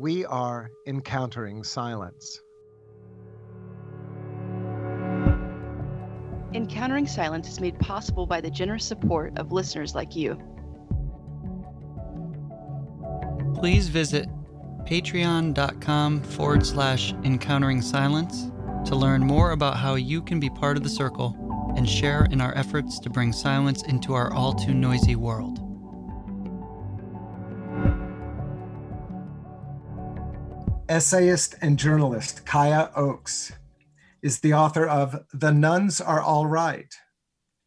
We are encountering silence. Encountering Silence is made possible by the generous support of listeners like you. Please visit patreon.com forward slash encountering silence to learn more about how you can be part of the circle and share in our efforts to bring silence into our all too noisy world. Essayist and journalist Kaya Oakes is the author of The Nuns Are All Right,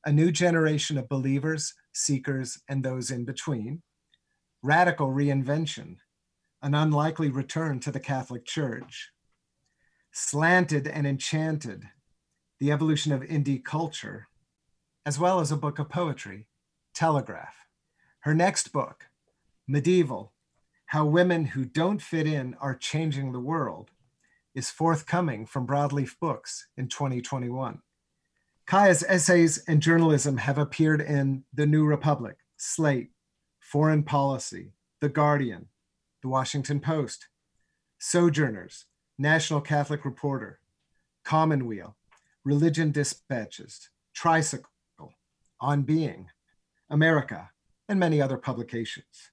a new generation of believers, seekers, and those in between, Radical Reinvention, an unlikely return to the Catholic Church, Slanted and Enchanted, the evolution of indie culture, as well as a book of poetry, Telegraph. Her next book, Medieval How Women Who Don't Fit In Are Changing the World, is forthcoming from Broadleaf Books in 2021. Kaya's essays and journalism have appeared in The New Republic, Slate, Foreign Policy, The Guardian, The Washington Post, Sojourners, National Catholic Reporter, Commonweal, Religion Dispatches, Tricycle, On Being, America, and many other publications.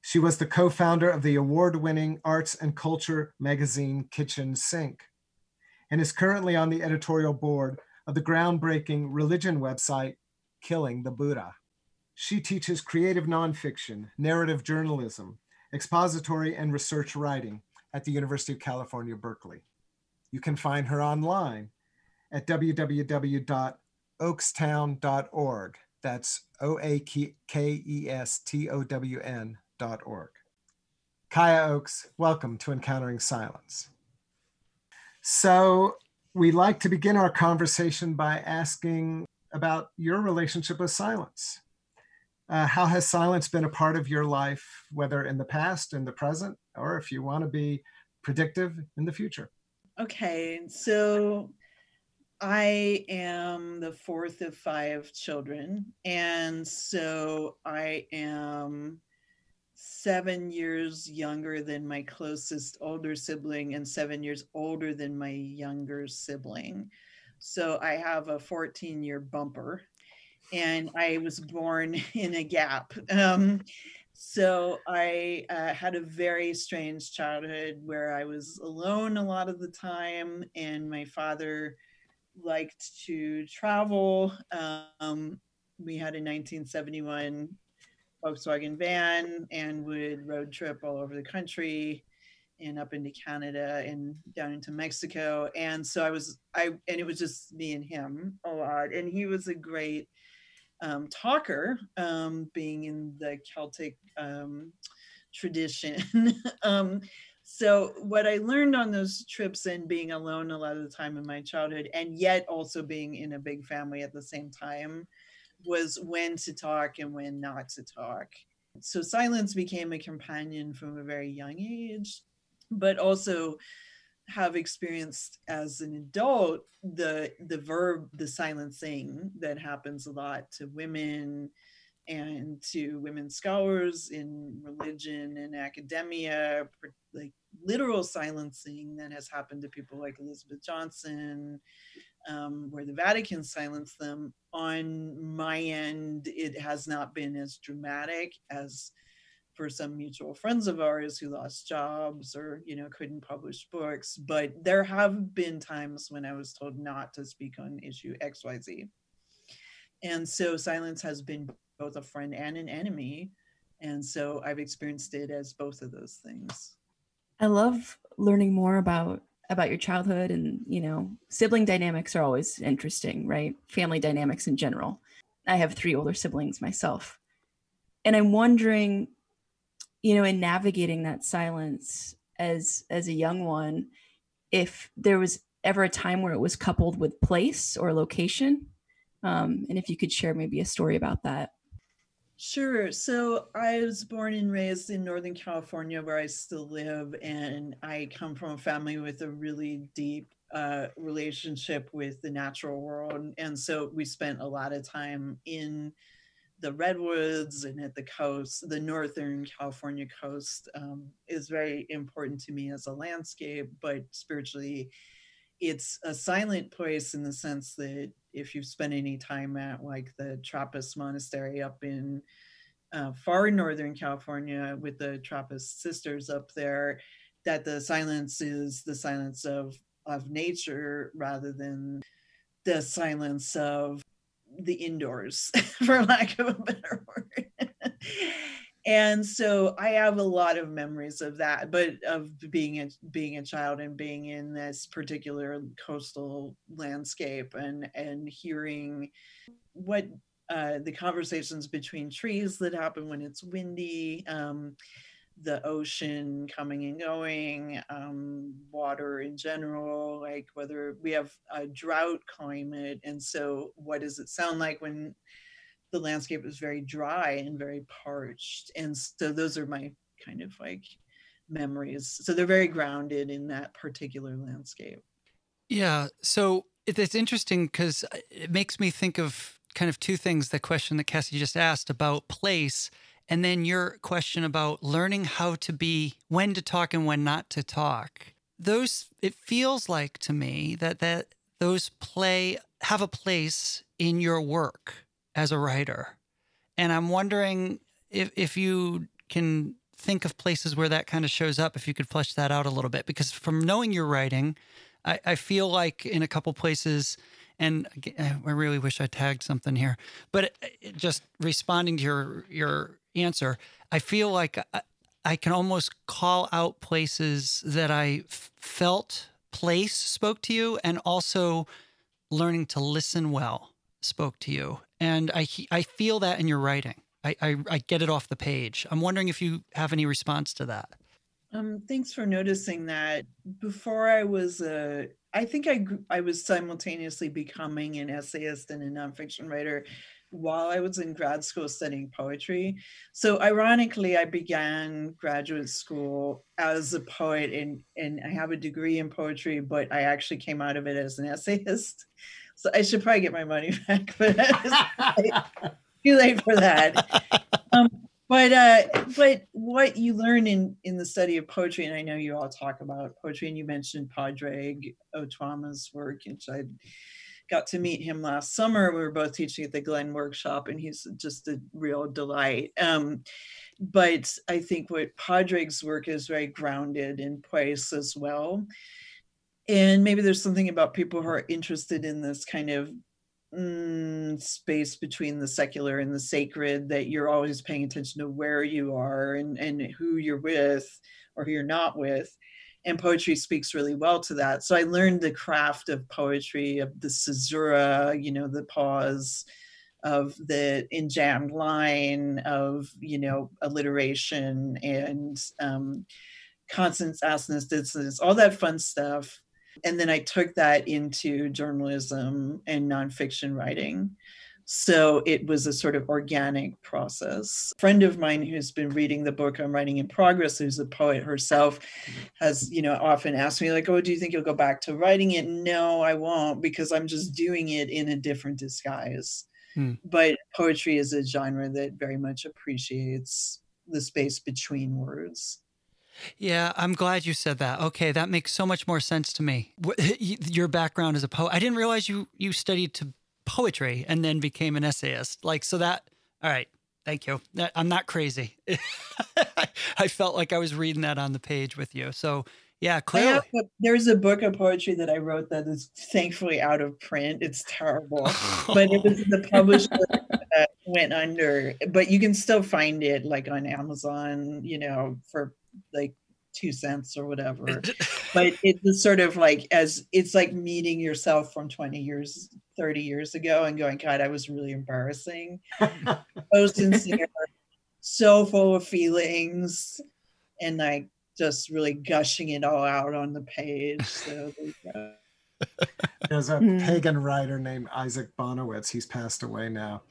She was the co founder of the award winning arts and culture magazine Kitchen Sink and is currently on the editorial board of the groundbreaking religion website Killing the Buddha. She teaches creative nonfiction, narrative journalism, expository and research writing at the University of California, Berkeley. You can find her online at www.oakestown.org. That's O A K E S T O W N org. Kaya Oakes, welcome to Encountering Silence. So, we like to begin our conversation by asking about your relationship with silence. Uh, how has silence been a part of your life, whether in the past, in the present, or if you want to be predictive in the future? Okay, so I am the fourth of five children. And so I am seven years younger than my closest older sibling and seven years older than my younger sibling. So I have a 14 year bumper and I was born in a gap. Um, so I uh, had a very strange childhood where I was alone a lot of the time, and my father liked to travel. Um, we had a 1971 Volkswagen van and would road trip all over the country and up into Canada and down into Mexico. And so I was, I, and it was just me and him a lot. And he was a great um, talker, um, being in the Celtic um, tradition. Um, so what I learned on those trips and being alone a lot of the time in my childhood, and yet also being in a big family at the same time, was when to talk and when not to talk. So silence became a companion from a very young age, but also have experienced as an adult the the verb the silencing that happens a lot to women and to women scholars in religion and academia like literal silencing that has happened to people like elizabeth johnson um, where the Vatican silenced them. On my end, it has not been as dramatic as for some mutual friends of ours who lost jobs or you know couldn't publish books but there have been times when i was told not to speak on issue xyz and so silence has been both a friend and an enemy. And so i've experienced it as both of those things. I love learning more about about your childhood and you know sibling dynamics are always interesting right? Family dynamics in general. I have three older siblings myself. And i'm wondering you know in navigating that silence as as a young one if there was ever a time where it was coupled with place or location? Um, and if you could share maybe a story about that Sure. So I was born and raised in Northern California, where I still live, and I come from a family with a really deep uh, relationship with the natural world. And so we spent a lot of time in the redwoods and at the coast, the northern California coast um, is very important to me as a landscape, but spiritually, it's a silent place in the sense that if you've spent any time at like the Trappist monastery up in uh, far northern California with the Trappist sisters up there, that the silence is the silence of of nature rather than the silence of the indoors, for lack of a better word. And so I have a lot of memories of that, but of being a being a child and being in this particular coastal landscape and and hearing what uh, the conversations between trees that happen when it's windy. Um, the ocean coming and going, um, water in general, like whether we have a drought climate. And so, what does it sound like when the landscape is very dry and very parched? And so, those are my kind of like memories. So, they're very grounded in that particular landscape. Yeah. So, it's interesting because uh, it makes me think of kind of two things the question that Cassie just asked about place and then your question about learning how to be when to talk and when not to talk. Those it feels like to me that that those play have a place in your work as a writer. And I'm wondering if if you can think of places where that kind of shows up, if you could flesh that out a little bit. Because from knowing your writing, I, I feel like in a couple places and I really wish I tagged something here, but just responding to your your answer, I feel like I, I can almost call out places that I f- felt place spoke to you, and also learning to listen well spoke to you. And I I feel that in your writing. I, I, I get it off the page. I'm wondering if you have any response to that. Um, thanks for noticing that. Before I was a, I think I I was simultaneously becoming an essayist and a nonfiction writer while I was in grad school studying poetry. So ironically, I began graduate school as a poet and, and I have a degree in poetry, but I actually came out of it as an essayist. So I should probably get my money back, but too late for that. Um, but uh, but what you learn in in the study of poetry, and I know you all talk about poetry, and you mentioned Padraig Ó Tuama's work, which I got to meet him last summer. We were both teaching at the Glen Workshop, and he's just a real delight. Um, but I think what Padraig's work is very grounded in place as well. And maybe there's something about people who are interested in this kind of mm, space between the secular and the sacred that you're always paying attention to where you are and, and who you're with or who you're not with and poetry speaks really well to that. So I learned the craft of poetry, of the caesura, you know, the pause, of the enjambed line, of you know, alliteration and um, consonance, assonance, dissonance, all that fun stuff. And then I took that into journalism and nonfiction writing. So it was a sort of organic process. A friend of mine who's been reading the book I'm writing in progress, who's a poet herself, has, you know, often asked me, like, oh, do you think you'll go back to writing it? No, I won't, because I'm just doing it in a different disguise. Hmm. But poetry is a genre that very much appreciates the space between words. Yeah, I'm glad you said that. Okay, that makes so much more sense to me. Your background as a poet. I didn't realize you you studied to poetry and then became an essayist. Like, so that, all right, thank you. I'm not crazy. I felt like I was reading that on the page with you. So, yeah, clearly. A, there's a book of poetry that I wrote that is thankfully out of print. It's terrible, but it was the publisher that went under. But you can still find it like on Amazon, you know, for like two cents or whatever. but it's sort of like as it's like meeting yourself from 20 years 30 years ago and going, God, I was really embarrassing. so sincere, so full of feelings, and like just really gushing it all out on the page. So there's a mm. pagan writer named Isaac Bonewits. He's passed away now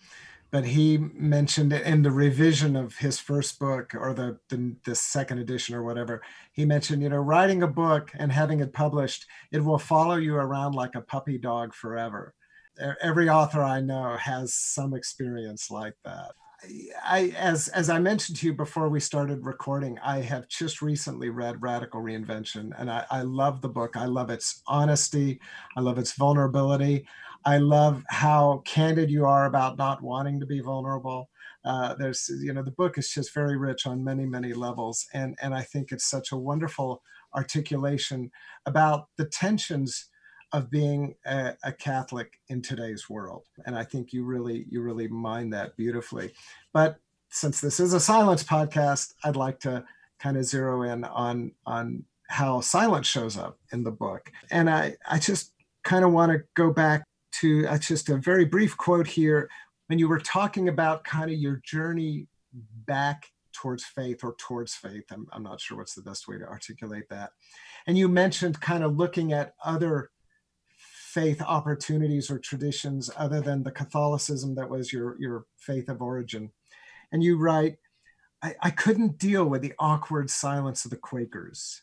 but he mentioned it in the revision of his first book or the, the, the second edition or whatever he mentioned you know writing a book and having it published it will follow you around like a puppy dog forever every author i know has some experience like that I, as as I mentioned to you before we started recording, I have just recently read Radical Reinvention, and I, I love the book. I love its honesty. I love its vulnerability. I love how candid you are about not wanting to be vulnerable. Uh, there's, you know, the book is just very rich on many, many levels, and and I think it's such a wonderful articulation about the tensions of being a, a, Catholic in today's world. And I think you really, you really mind that beautifully. But since this is a silence podcast, I'd like to kind of zero in on on how silence shows up in the book. And I, I just kind of want to go back to uh, just a very brief quote here when you were talking about kind of your journey back towards faith or towards faith. I'm, I'm not sure what's the best way to articulate that. And you mentioned kind of looking at other faith opportunities or traditions other than the Catholicism that was your, your faith of origin. And you write, I, I couldn't deal with the awkward silence of the Quakers.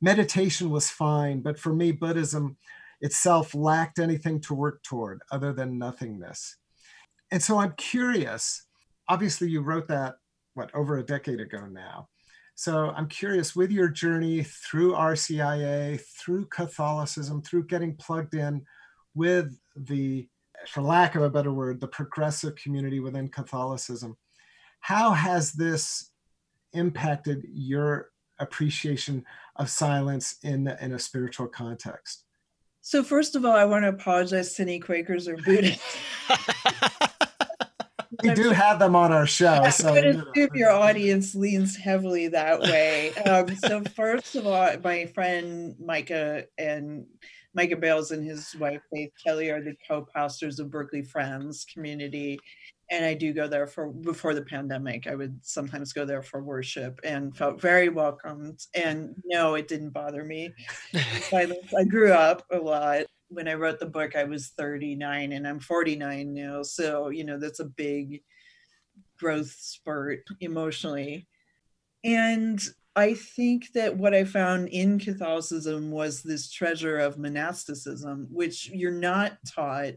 Meditation was fine, but for me, Buddhism itself lacked anything to work toward other than nothingness. And so I'm curious. Obviously, you wrote that, what, over a decade ago now. So I'm curious with your journey through RCIA, through Catholicism, through getting plugged in with the, for lack of a better word, the progressive community within Catholicism, how has this impacted your appreciation of silence in, in a spiritual context? So, first of all, I want to apologize to any Quakers or Buddhists. we do have them on our show. Yeah, so you know. if your audience leans heavily that way. Um, so first of all, my friend Micah and Micah Bales and his wife Faith Kelly are the co-pastors of Berkeley Friends Community, and I do go there for before the pandemic. I would sometimes go there for worship and felt very welcomed. And no, it didn't bother me. I, I grew up a lot when I wrote the book, I was 39 and I'm 49 now. So, you know, that's a big growth spurt emotionally. And I think that what I found in Catholicism was this treasure of monasticism, which you're not taught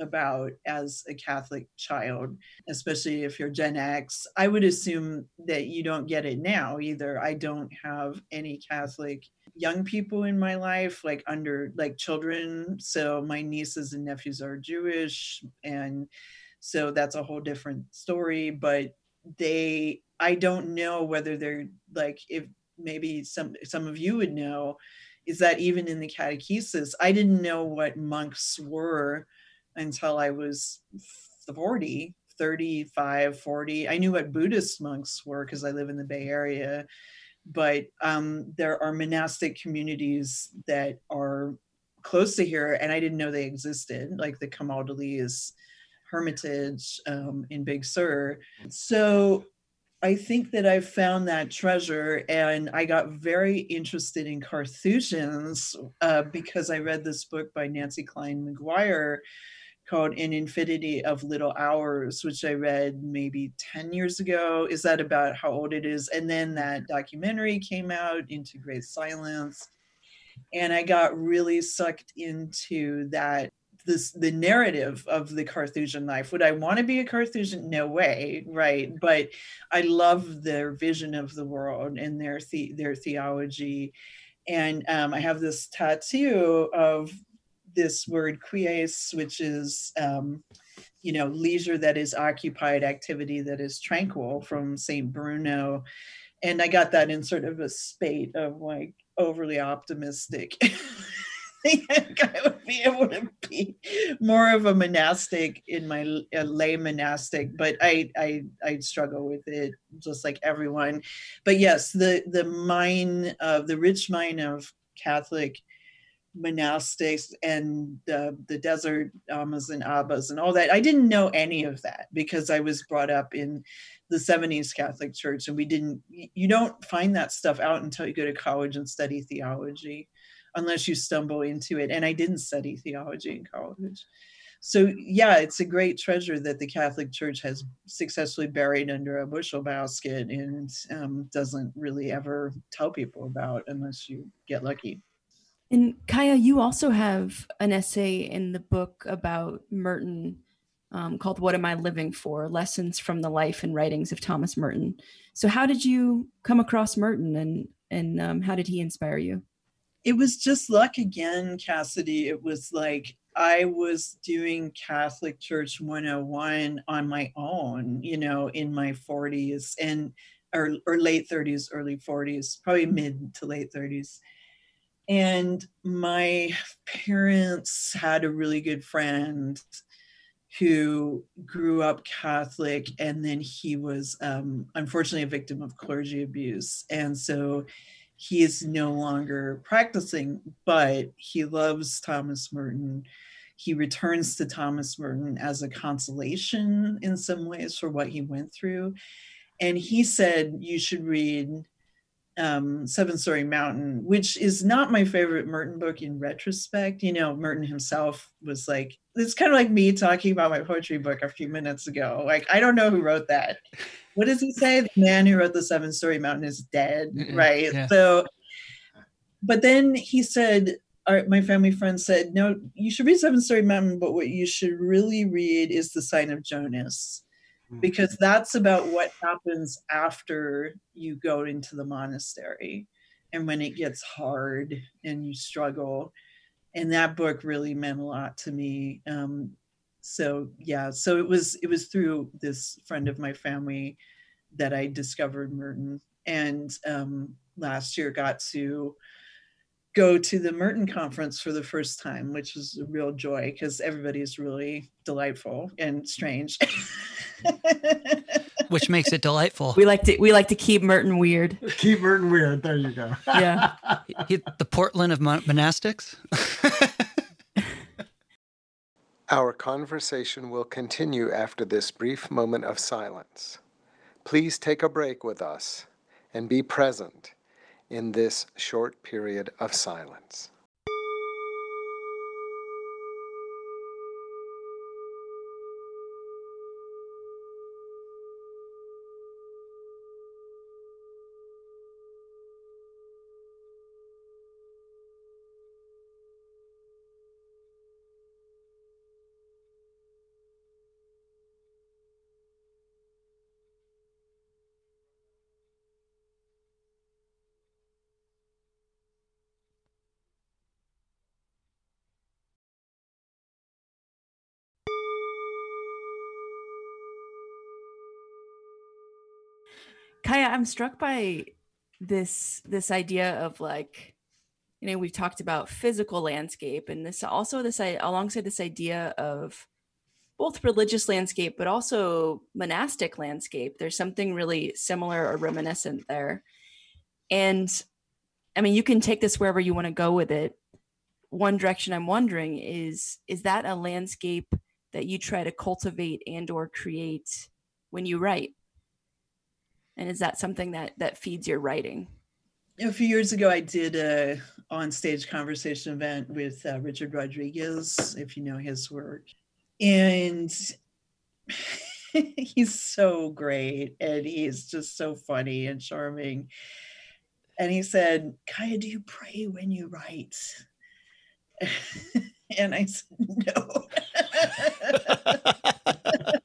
about as a Catholic child, especially if you're Gen X. I would assume that you don't get it now either. I don't have any Catholic young people in my life, like under like children. So my nieces and nephews are Jewish, and so that's a whole different story. But they, I don't know whether they're like if maybe some some of you would know is that even in the catechesis i didn't know what monks were until I was 40, 35, 40. I knew what Buddhist monks were because I live in the Bay Area, but um, there are monastic communities that are close to here, and I didn't know they existed, like the Camaldolese Hermitage um, in Big Sur. So I think that I found that treasure, and I got very interested in Carthusians uh, because I read this book by Nancy Klein Maguire called An Infinity of Little Hours, which I read maybe 10 years ago. Is that about how old it is? And then that documentary came out, Into Great Silence. And I got really sucked into that this the narrative of the Carthusian life. Would I want to be a Carthusian? No way, right? But I love their vision of the world and their the, their theology. And um, I have this tattoo of this word quies, which is, um, you know, leisure that is occupied, activity that is tranquil from St. Bruno. And I got that in sort of a spate of like overly optimistic. I think I would be able to be more of a monastic in my lay monastic, but I, I I struggle with it just like everyone. But yes, the the mine of the rich mine of Catholic monastics and the, the desert ammas and abbas and all that. I didn't know any of that because I was brought up in the 70s Catholic Church, and we didn't, you don't find that stuff out until you go to college and study theology, unless you stumble into it. And I didn't study theology in college. So, yeah, it's a great treasure that the Catholic Church has successfully buried under a bushel basket and um, doesn't really ever tell people about unless you get lucky. And Kaya, you also have an essay in the book about Merton um, called What Am I Living For? Lessons from the Life and Writings of Thomas Merton. So, how did you come across Merton and, and um, how did he inspire you? It was just luck again, Cassidy. It was like I was doing Catholic Church 101 on my own, you know, in my 40s and or, or late 30s, early 40s, probably mid to late 30s. And my parents had a really good friend who grew up Catholic, and then he was um, unfortunately a victim of clergy abuse. And so he is no longer practicing, but he loves Thomas Merton. He returns to Thomas Merton as a consolation in some ways for what he went through. And he said, You should read um, Seven Storey Mountain, which is not my favorite Merton book in retrospect. You know, Merton himself was like, it's kind of like me talking about my poetry book a few minutes ago. Like, I don't know who wrote that. What does he say? The man who wrote the Seven Storey Mountain is dead, right? Yeah. So, but then he said, our, my family friend said, no, you should read Seven Storey Mountain, but what you should really read is The Sign of Jonas Hmm. because that's about what happens after you go into the monastery and when it gets hard and you struggle and that book really meant a lot to me um, so yeah so it was it was through this friend of my family that i discovered merton and um, last year got to go to the merton conference for the first time which was a real joy because everybody is really delightful and strange which makes it delightful. We like to we like to keep Merton weird. Keep Merton weird. There you go. Yeah, he, the Portland of monastics. Our conversation will continue after this brief moment of silence. Please take a break with us and be present in this short period of silence. I'm struck by this this idea of like you know we've talked about physical landscape and this also this alongside this idea of both religious landscape but also monastic landscape. There's something really similar or reminiscent there. And i mean you can take this wherever you want to go with it. One direction i'm wondering is is that a landscape that you try to cultivate and or create when you write and is that something that that feeds your writing? A few years ago i did a on stage conversation event with uh, richard rodriguez if you know his work. And he's so great and he's just so funny and charming. And he said kaya do you pray when you write? And i said no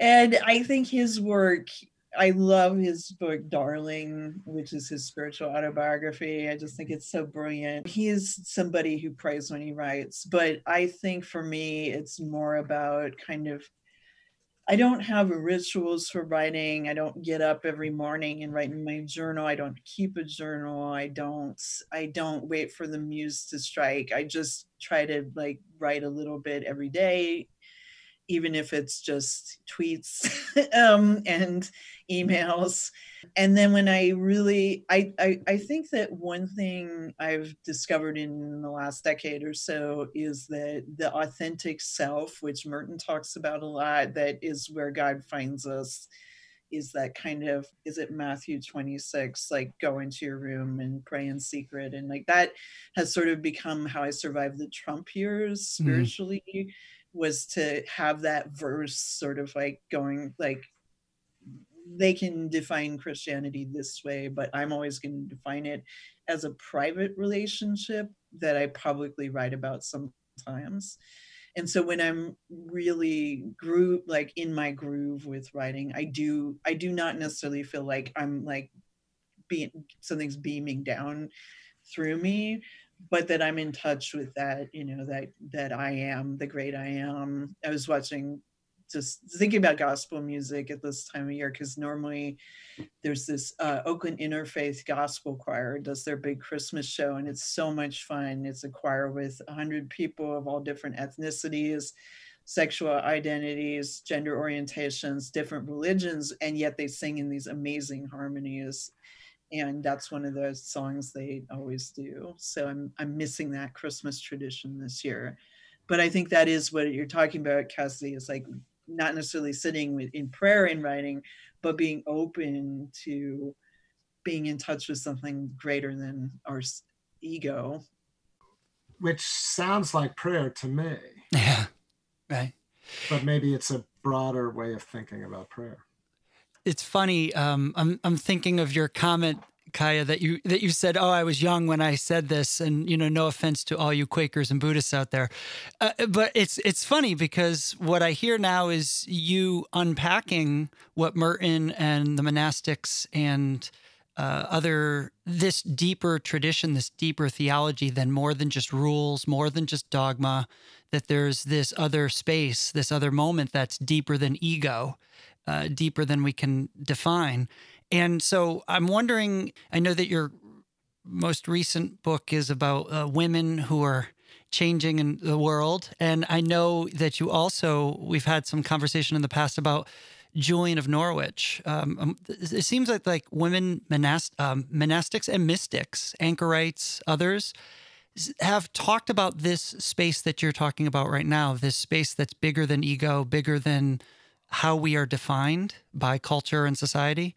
and I think his work, I love his book, Darling, which is his spiritual autobiography. I just think it's so brilliant. He is somebody who prays when he writes, but I think for me, it's more about kind of I don't have rituals for writing. I don't get up every morning and write in my journal. I don't keep a journal. I don't I don't wait for the muse to strike. I just try to like write a little bit every day even if it's just tweets um, and emails. And then when I really, I, I, I think that one thing I've discovered in the last decade or so is that the authentic self, which Merton talks about a lot, that is where God finds us is that kind of is it matthew 26 like go into your room and pray in secret and like that has sort of become how i survived the trump years mm-hmm. spiritually mm-hmm was to have that verse sort of like going like they can define Christianity this way, but I'm always going to define it as a private relationship that I publicly write about sometimes. and so when i'm really groove like in my groove with writing i do i do not necessarily feel like i'm like being something's beaming down through me but that i'm in touch with that you know that that i am the great i am i was watching just thinking about gospel music at this time of year because normally there's this uh, Oakland Interfaith Gospel Choir does their big Christmas show and it's so much fun. It's a choir with 100 people of all different ethnicities, sexual identities, gender orientations, different religions, and yet they sing in these amazing harmonies. And that's one of those songs they always do. So I'm I'm missing that Christmas tradition this year. But I think that is what you're talking about, Cassidy, is like not necessarily sitting with, in prayer and writing, but being open to being in touch with something greater than our ego. Which sounds like prayer to me. Yeah, right. But maybe it's a broader way of thinking about prayer. It's funny. Um, I'm I'm thinking of your comment Kaya, that you that you said, "Oh, I was young when I said this," and you know, no offense to all you Quakers and Buddhists out there, uh, but it's it's funny because what I hear now is you unpacking what Merton and the monastics and uh, other this deeper tradition, this deeper theology, than more than just rules, more than just dogma. That there's this other space, this other moment that's deeper than ego, uh, deeper than we can define. And so I'm wondering, I know that your most recent book is about uh, women who are changing in the world. And I know that you also, we've had some conversation in the past about Julian of Norwich. Um, um it seems like like women monast- um, monastics and mystics, anchorites, others have talked about this space that you're talking about right now, this space that's bigger than ego, bigger than how we are defined by culture and society.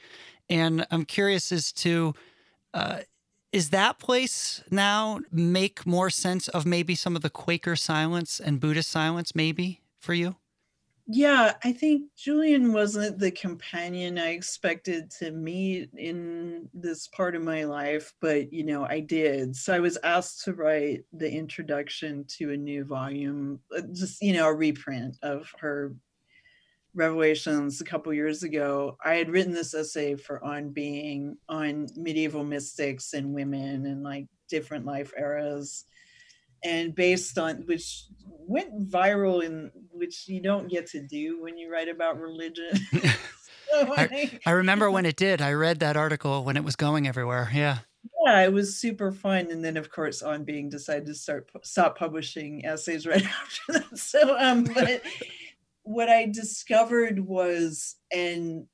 And I'm curious as to uh, is that place now make more sense of maybe some of the Quaker silence and Buddhist silence, maybe for you? Yeah, I think Julian wasn't the companion I expected to meet in this part of my life, but you know, I did. So I was asked to write the introduction to a new volume, uh, just, you know, a reprint of her revelations a couple years ago i had written this essay for on being on medieval mystics and women and like different life eras and based on which went viral in which you don't get to do when you write about religion so I, I remember when it did i read that article when it was going everywhere yeah yeah, it was super fun. And then, of course, on being decided to start stop publishing essays right after that. So, um, but what I discovered was, and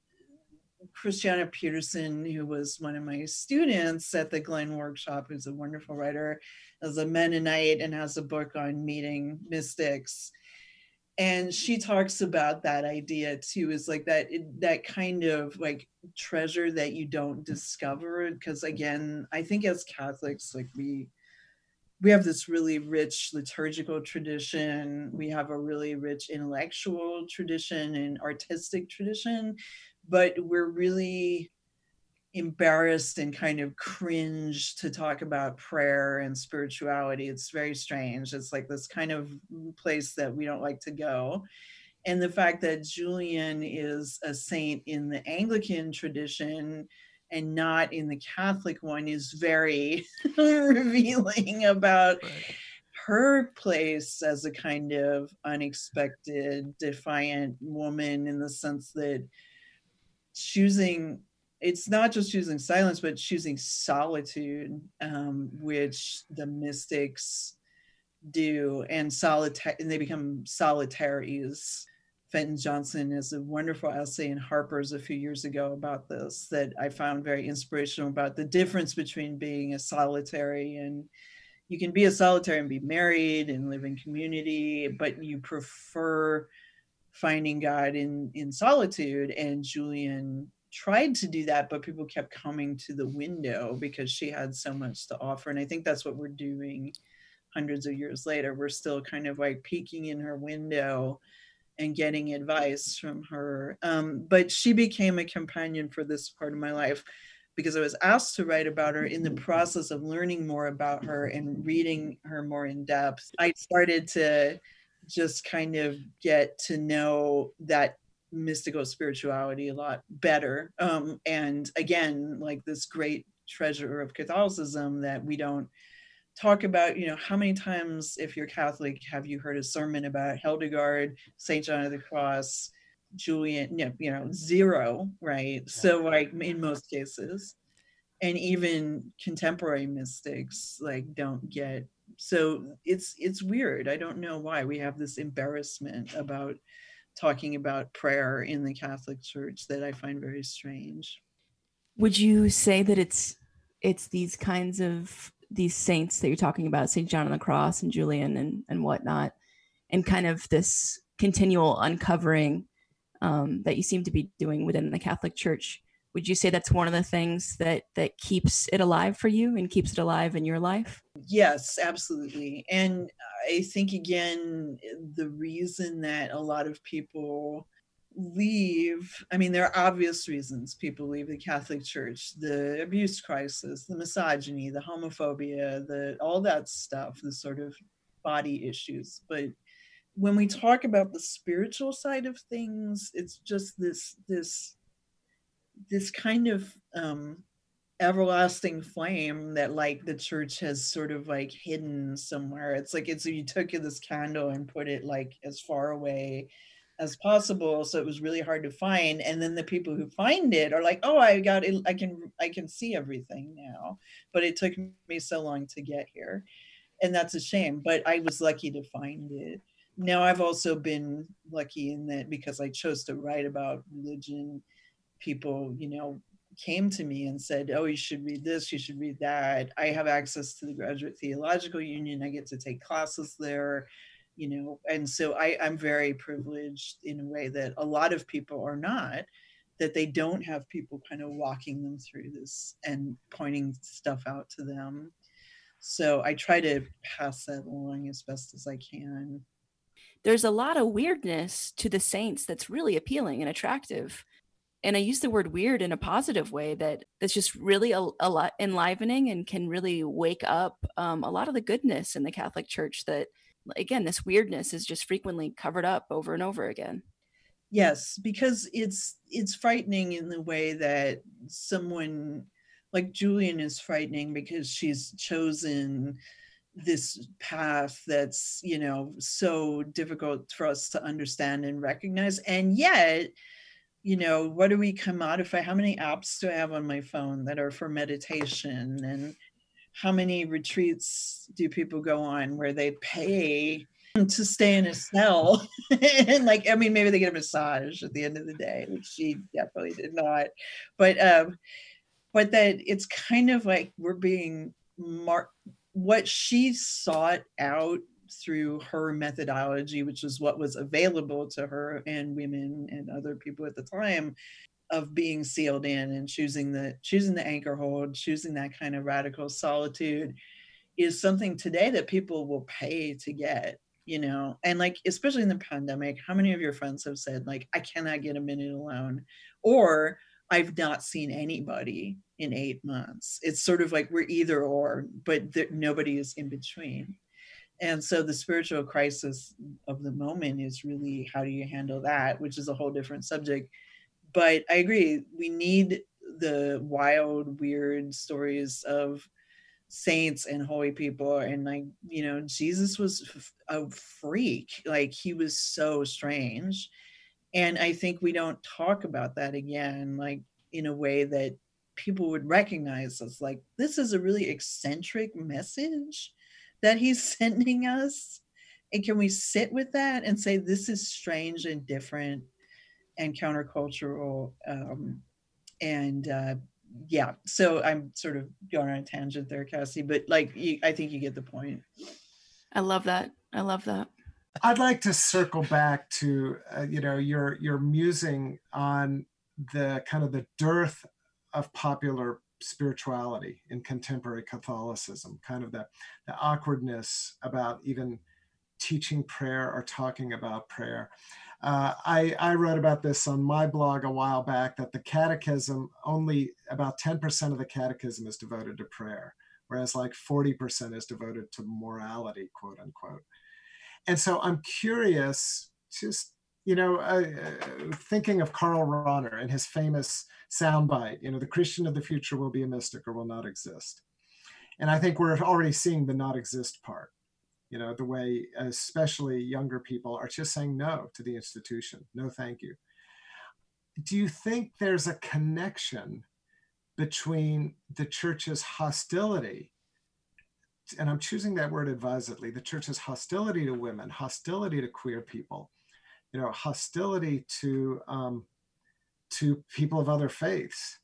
Christiana Peterson, who was one of my students at the Glen Workshop, who's a wonderful writer, is a Mennonite and has a book on meeting mystics. And she talks about that idea too, is like that that kind of like treasure that you don't discover. Because again, I think as Catholics, like we we have this really rich liturgical tradition. We have a really rich intellectual tradition and artistic tradition, but we're really embarrassed and kind of cringe to talk about prayer and spirituality. It's very strange. It's like this kind of place that we don't like to go. And the fact that Julian is a saint in the Anglican tradition and not in the Catholic one is very revealing about right. her place as a kind of unexpected, defiant woman in the sense that choosing it's not just choosing silence but choosing solitude um, which the mystics do and solitary and they become solitaries Fenton Johnson has a wonderful essay in Harper's a few years ago about this that I found very inspirational about the difference between being a solitary and you can be a solitary and be married and live in community, but you prefer finding God in in solitude. And Julian tried to do that, but people kept coming to the window because she had so much to offer. And I think that's what we're doing hundreds of years later. We're still kind of like peeking in her window and getting advice from her. Um, but she became a companion for this part of my life because I was asked to write about her in the process of learning more about her and reading her more in depth. I started to just kind of get to know that mystical spirituality a lot better. Um, and again, like this great treasure of Catholicism that we don't talk about, you know, how many times, if you're Catholic, have you heard a sermon about Hildegard, St. John of the Cross, Julian, you know, zero, right? So, like, in most cases, and even contemporary mystics, like, don't get so it's it's weird i don't know why we have this embarrassment about talking about prayer in the catholic church that i find very strange would you say that it's it's these kinds of these saints that you're talking about saint john on the cross and julian and and whatnot and kind of this continual uncovering um, that you seem to be doing within the catholic church would you say that's one of the things that that keeps it alive for you and keeps it alive in your life? Yes absolutely. And i think again the reason that a lot of people leave i mean there are obvious reasons people leave the catholic church the abuse crisis the misogyny the homophobia the all that stuff the sort of body issues but when we talk about the spiritual side of things it's just this this this kind of um, everlasting flame that like the church has sort of like hidden somewhere. It's like it's you took this candle and put it like as far away as possible so it was really hard to find and then the people who find it are like oh i got it i can i can see everything now but it took me so long to get here and that's a shame but i was lucky to find it now i've also been lucky in that because i chose to write about religion people, you know, came to me and said, Oh, you should read this, you should read that. I have access to the Graduate Theological Union. I get to take classes there, you know, and so I, I'm very privileged in a way that a lot of people are not, that they don't have people kind of walking them through this and pointing stuff out to them. So I try to pass that along as best as I can. There's a lot of weirdness to the saints that's really appealing and attractive and I use the word weird in a positive way that that's just really a, a lot enlivening and can really wake up um, a lot of the goodness in the Catholic Church that again this weirdness is just frequently covered up over and over again. Yes, because it's it's frightening in the way that someone like Julian is frightening because she's chosen this path that's you know so difficult for us to understand and recognize and yet you know, what do we commodify? How many apps do I have on my phone that are for meditation? And how many retreats do people go on where they pay to stay in a cell? and like, I mean, maybe they get a massage at the end of the day, which she definitely did not. But um, but that it's kind of like we're being marked what she sought out through her methodology, which is what was available to her and women and other people at the time of being sealed in and choosing the choosing the anchor hold, choosing that kind of radical solitude is something today that people will pay to get you know? And like especially in the pandemic how many of your friends have said like i cannot get a minute alone or i've not seen anybody in eight months. It's sort of like we're either or but there, nobody is in between. And so the spiritual crisis of the moment is really how do you handle that which is a whole different subject but i agree we need the wild weird stories of saints and holy people and like you know jesus was a freak like he was so strange and i think we don't talk about that again like in a way that people would recognize us like this is a really eccentric message that he's sending us? And can we sit with that and say, this is strange and different and countercultural? Um, and uh, yeah, so I'm sort of going on a tangent there, Cassie, but like, you, I think you get the point. I love that. I love that. I'd like to circle back to uh, you know your your musing on the kind of the dearth of popular spirituality in contemporary Catholicism, kind of the, the awkwardness about even teaching prayer or talking about prayer. Uh, I, I, wrote about this on my blog a while back that the catechism, only about 10% of the catechism is devoted to prayer, whereas like 40% is devoted to morality, quote unquote. And so I'm curious, just, you know, uh, thinking of Karl Rahner and his famous soundbite, you know, the Christian of the future will be a mystic or will not exist. And I think we're already seeing the not exist part, you know, the way especially younger people are just saying no to the institution. No, thank you. Do you think there's a connection between the church's hostility and I'm choosing that word advisedly, the church's hostility to women, hostility to queer people, you know, hostility to um, to people of other faiths,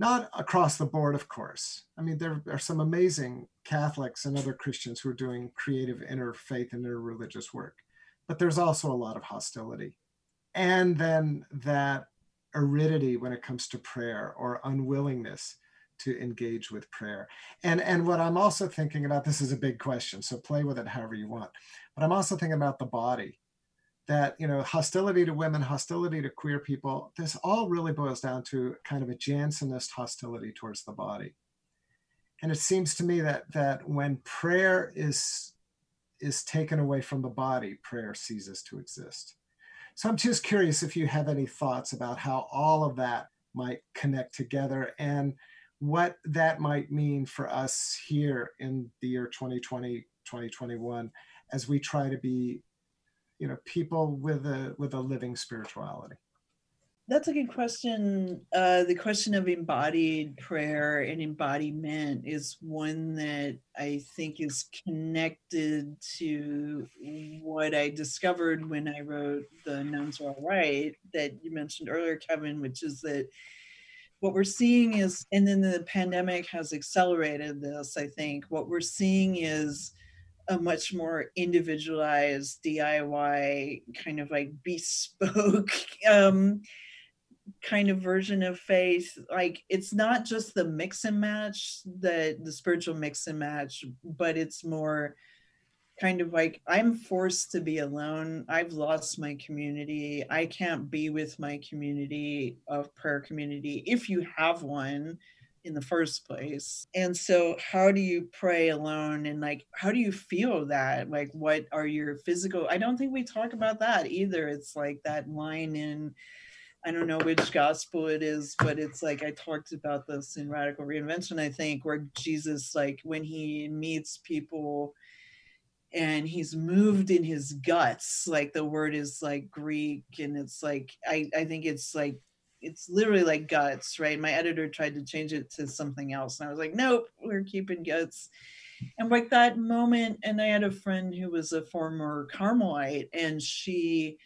not across the board, of course. I mean, there are some amazing Catholics and other Christians who are doing creative interfaith and interreligious work, but there's also a lot of hostility, and then that aridity when it comes to prayer or unwillingness to engage with prayer. And and what I'm also thinking about this is a big question, so play with it however you want. But I'm also thinking about the body. That you know, hostility to women, hostility to queer people. This all really boils down to kind of a Jansenist hostility towards the body. And it seems to me that that when prayer is is taken away from the body, prayer ceases to exist. So I'm just curious if you have any thoughts about how all of that might connect together and what that might mean for us here in the year 2020 2021 as we try to be you know people with a with a living spirituality that's a good question uh, the question of embodied prayer and embodiment is one that i think is connected to what i discovered when i wrote the nuns are all right that you mentioned earlier kevin which is that what we're seeing is, and then the pandemic has accelerated this, I think. What we're seeing is a much more individualized DIY kind of like bespoke um, kind of version of faith. Like it's not just the mix and match, the the spiritual mix and match, but it's more kind of like I'm forced to be alone. I've lost my community. I can't be with my community of prayer community if you have one in the first place. And so how do you pray alone and like how do you feel that? Like what are your physical I don't think we talk about that either. It's like that line in I don't know which gospel it is, but it's like I talked about this in Radical Reinvention, I think, where Jesus, like when he meets people and he's moved in his guts like the word is like greek and it's like i i think it's like it's literally like guts right? My editor tried to change it to something else and i was like nope we're keeping guts. And like that moment and i had a friend who was a former carmelite and she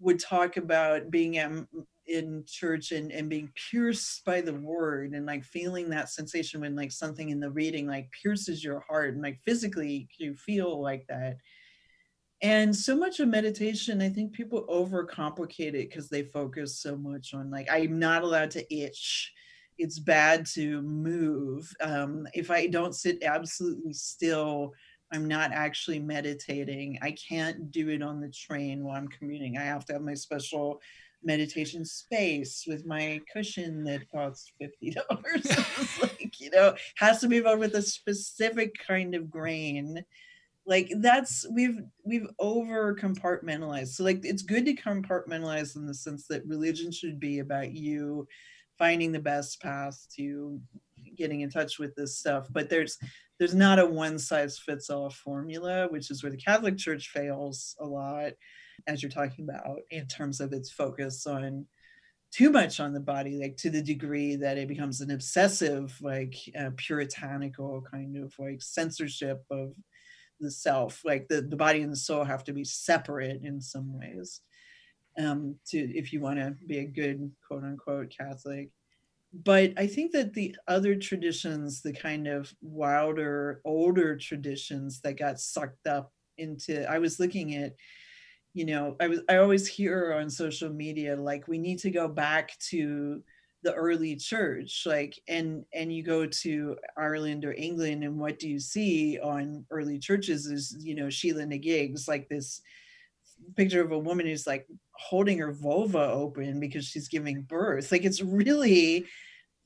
would talk about being at mm, in church and, and being pierced by the word and like feeling that sensation when like something in the reading like pierces your heart and like physically you feel like that and so much of meditation i think people overcomplicate it because they focus so much on like i'm not allowed to itch it's bad to move um, if i don't sit absolutely still i'm not actually meditating i can't do it on the train while i'm commuting i have to have my special meditation space with my cushion that costs fifty dollars. like you know, has to be made with a specific kind of grain. Like that's we've we've over compartmentalized. So like it's good to compartmentalize in the sense that religion should be about you finding the best path to getting in touch with this stuff. But there's there's not a one size fits all formula, which is where the Catholic Church fails a lot as you're talking about, in terms of its focus on too much on the body, like to the degree that it becomes an obsessive, like uh, puritanical kind of like censorship of the self. Like the, the body and the soul have to be separate in some ways. Um, to if you want to be a good quote unquote Catholic. But I think that the other traditions, the kind of wilder, older traditions that got sucked up into, I was looking at you know i was i always hear on social media like we need to go back to the early church like and and you go to ireland or england and what do you see on early churches is you know sheela na gigs like this picture of a woman who's like holding her vulva open because she's giving birth. Like it's really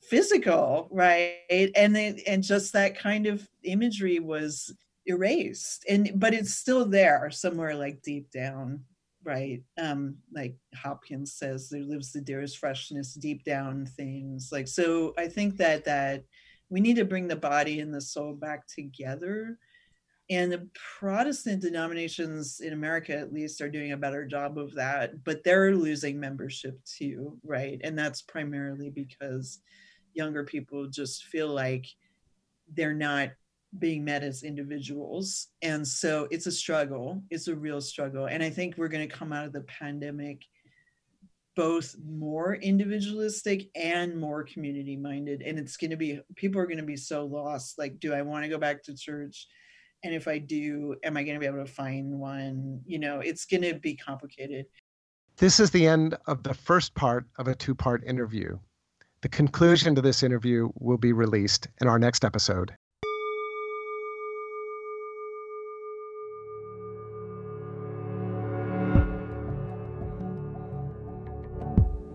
physical right? And then and just that kind of imagery was erased and but it's still there somewhere like deep down right? Um like hopkins says there lives the dearest freshness deep down things. Like so i think that that we need to bring the body and the soul back together. And the protestant denominations in america at least are doing a better job of that but they're losing membership too right? And that's primarily because younger people just feel like they're not being met as individuals. And so it's a struggle. It's a real struggle. And I think we're going to come out of the pandemic both more individualistic and more community minded. And it's going to be, people are going to be so lost. Like, do I want to go back to church? And if I do, am I going to be able to find one? You know, it's going to be complicated. This is the end of the first part of a two part interview. The conclusion to this interview will be released in our next episode.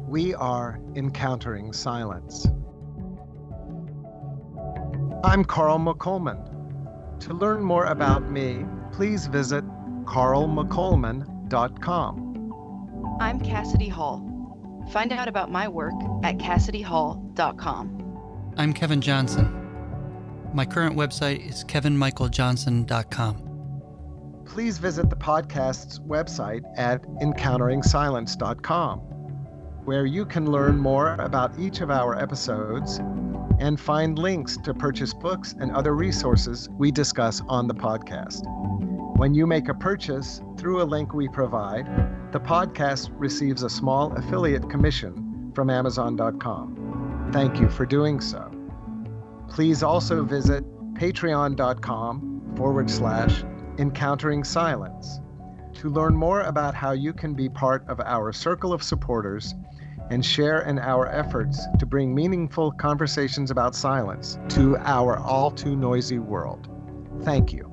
We are encountering silence. I'm Carl McColman. To learn more about me, please visit carlmccolman.com. I'm Cassidy Hall. Find out about my work at cassidyhall.com. I'm Kevin Johnson. My current website is kevinmichaeljohnson.com. Please visit the podcast's website at encounteringsilence.com where you can learn more about each of our episodes and find links to purchase books and other resources we discuss on the podcast. When you make a purchase through a link we provide, the podcast receives a small affiliate commission from Amazon.com. Thank you for doing so. Please also visit patreon.com forward slash encountering silence to learn more about how you can be part of our circle of supporters and share in our efforts to bring meaningful conversations about silence to our all too noisy world. Thank you.